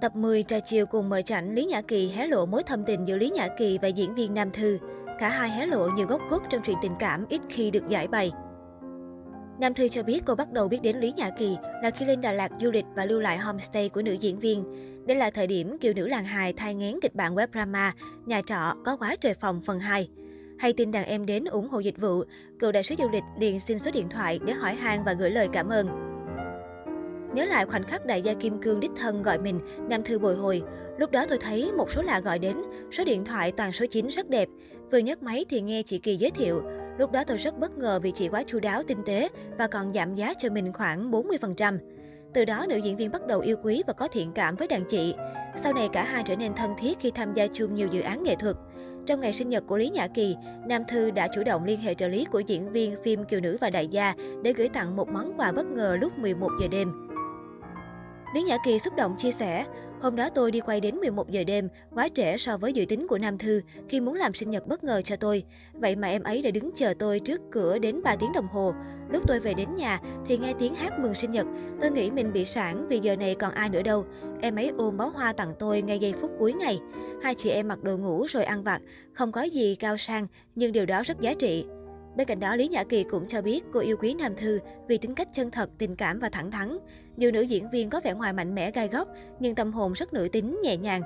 Tập 10 trà chiều cùng mời chảnh Lý Nhã Kỳ hé lộ mối thâm tình giữa Lý Nhã Kỳ và diễn viên Nam Thư. Cả hai hé lộ nhiều góc khuất trong chuyện tình cảm ít khi được giải bày. Nam Thư cho biết cô bắt đầu biết đến Lý Nhã Kỳ là khi lên Đà Lạt du lịch và lưu lại homestay của nữ diễn viên. Đây là thời điểm kiều nữ làng hài thai ngén kịch bản web drama Nhà trọ có quá trời phòng phần 2. Hay tin đàn em đến ủng hộ dịch vụ, cựu đại sứ du lịch liền xin số điện thoại để hỏi han và gửi lời cảm ơn. Nhớ lại khoảnh khắc đại gia Kim Cương đích thân gọi mình, Nam Thư bồi hồi. Lúc đó tôi thấy một số lạ gọi đến, số điện thoại toàn số 9 rất đẹp. Vừa nhấc máy thì nghe chị Kỳ giới thiệu. Lúc đó tôi rất bất ngờ vì chị quá chu đáo, tinh tế và còn giảm giá cho mình khoảng 40%. Từ đó, nữ diễn viên bắt đầu yêu quý và có thiện cảm với đàn chị. Sau này cả hai trở nên thân thiết khi tham gia chung nhiều dự án nghệ thuật. Trong ngày sinh nhật của Lý Nhã Kỳ, Nam Thư đã chủ động liên hệ trợ lý của diễn viên phim Kiều Nữ và Đại gia để gửi tặng một món quà bất ngờ lúc 11 giờ đêm. Lý Nhã Kỳ xúc động chia sẻ, hôm đó tôi đi quay đến 11 giờ đêm, quá trễ so với dự tính của Nam Thư khi muốn làm sinh nhật bất ngờ cho tôi. Vậy mà em ấy đã đứng chờ tôi trước cửa đến 3 tiếng đồng hồ. Lúc tôi về đến nhà thì nghe tiếng hát mừng sinh nhật. Tôi nghĩ mình bị sản vì giờ này còn ai nữa đâu. Em ấy ôm bó hoa tặng tôi ngay giây phút cuối ngày. Hai chị em mặc đồ ngủ rồi ăn vặt, không có gì cao sang nhưng điều đó rất giá trị. Bên cạnh đó, Lý Nhã Kỳ cũng cho biết cô yêu quý Nam Thư vì tính cách chân thật, tình cảm và thẳng thắn. dù nữ diễn viên có vẻ ngoài mạnh mẽ gai góc, nhưng tâm hồn rất nữ tính, nhẹ nhàng.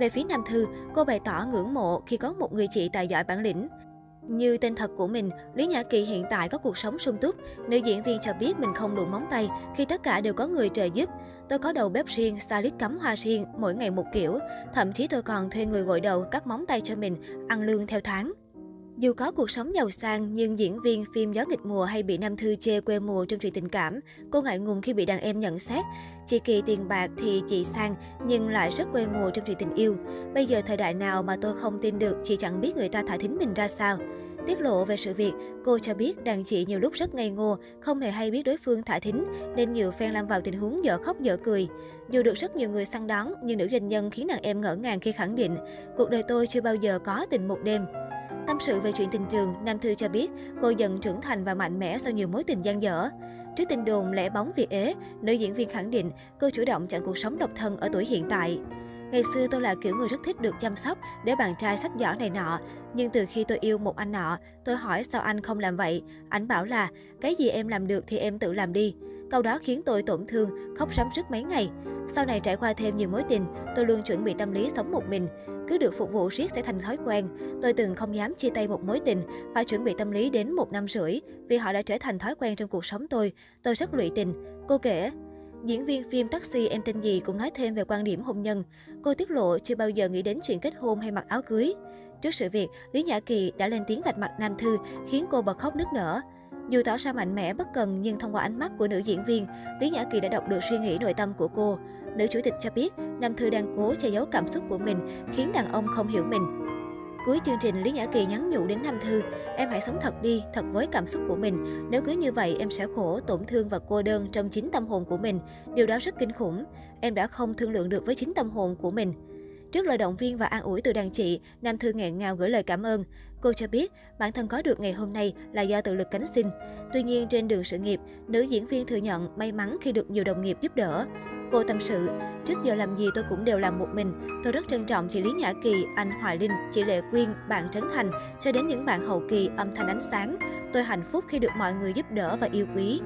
Về phía Nam Thư, cô bày tỏ ngưỡng mộ khi có một người chị tài giỏi bản lĩnh. Như tên thật của mình, Lý Nhã Kỳ hiện tại có cuộc sống sung túc. Nữ diễn viên cho biết mình không đụng móng tay khi tất cả đều có người trợ giúp. Tôi có đầu bếp riêng, stylist cắm hoa riêng, mỗi ngày một kiểu. Thậm chí tôi còn thuê người gội đầu, cắt móng tay cho mình, ăn lương theo tháng. Dù có cuộc sống giàu sang, nhưng diễn viên phim Gió nghịch mùa hay bị Nam Thư chê quê mùa trong chuyện tình cảm. Cô ngại ngùng khi bị đàn em nhận xét. Chị Kỳ tiền bạc thì chị sang, nhưng lại rất quê mùa trong chuyện tình yêu. Bây giờ thời đại nào mà tôi không tin được, chị chẳng biết người ta thả thính mình ra sao. Tiết lộ về sự việc, cô cho biết đàn chị nhiều lúc rất ngây ngô, không hề hay biết đối phương thả thính, nên nhiều fan lâm vào tình huống dở khóc dở cười. Dù được rất nhiều người săn đón, nhưng nữ doanh nhân khiến đàn em ngỡ ngàng khi khẳng định, cuộc đời tôi chưa bao giờ có tình một đêm. Tâm sự về chuyện tình trường, Nam Thư cho biết cô dần trưởng thành và mạnh mẽ sau nhiều mối tình gian dở. Trước tin đồn lẻ bóng vì ế, nữ diễn viên khẳng định cô chủ động chọn cuộc sống độc thân ở tuổi hiện tại. Ngày xưa tôi là kiểu người rất thích được chăm sóc để bạn trai sách giỏ này nọ. Nhưng từ khi tôi yêu một anh nọ, tôi hỏi sao anh không làm vậy. Anh bảo là, cái gì em làm được thì em tự làm đi. Câu đó khiến tôi tổn thương, khóc sắm sức mấy ngày. Sau này trải qua thêm nhiều mối tình, tôi luôn chuẩn bị tâm lý sống một mình. Cứ được phục vụ riết sẽ thành thói quen. Tôi từng không dám chia tay một mối tình, phải chuẩn bị tâm lý đến một năm rưỡi, vì họ đã trở thành thói quen trong cuộc sống tôi. Tôi rất lụy tình. Cô kể, Diễn viên phim Taxi em tên gì cũng nói thêm về quan điểm hôn nhân. Cô tiết lộ chưa bao giờ nghĩ đến chuyện kết hôn hay mặc áo cưới. Trước sự việc, Lý Nhã Kỳ đã lên tiếng vạch mặt Nam Thư, khiến cô bật khóc nức nở. Dù tỏ ra mạnh mẽ bất cần nhưng thông qua ánh mắt của nữ diễn viên, Lý Nhã Kỳ đã đọc được suy nghĩ nội tâm của cô. Nữ chủ tịch cho biết, Nam Thư đang cố che giấu cảm xúc của mình, khiến đàn ông không hiểu mình. Cuối chương trình, Lý Nhã Kỳ nhắn nhủ đến Nam Thư, em hãy sống thật đi, thật với cảm xúc của mình. Nếu cứ như vậy, em sẽ khổ, tổn thương và cô đơn trong chính tâm hồn của mình. Điều đó rất kinh khủng. Em đã không thương lượng được với chính tâm hồn của mình. Trước lời động viên và an ủi từ đàn chị, Nam Thư nghẹn ngào gửi lời cảm ơn. Cô cho biết bản thân có được ngày hôm nay là do tự lực cánh sinh. Tuy nhiên trên đường sự nghiệp, nữ diễn viên thừa nhận may mắn khi được nhiều đồng nghiệp giúp đỡ. Cô tâm sự, trước giờ làm gì tôi cũng đều làm một mình. Tôi rất trân trọng chị Lý Nhã Kỳ, anh Hoài Linh, chị Lệ Quyên, bạn Trấn Thành, cho đến những bạn hậu kỳ âm thanh ánh sáng. Tôi hạnh phúc khi được mọi người giúp đỡ và yêu quý.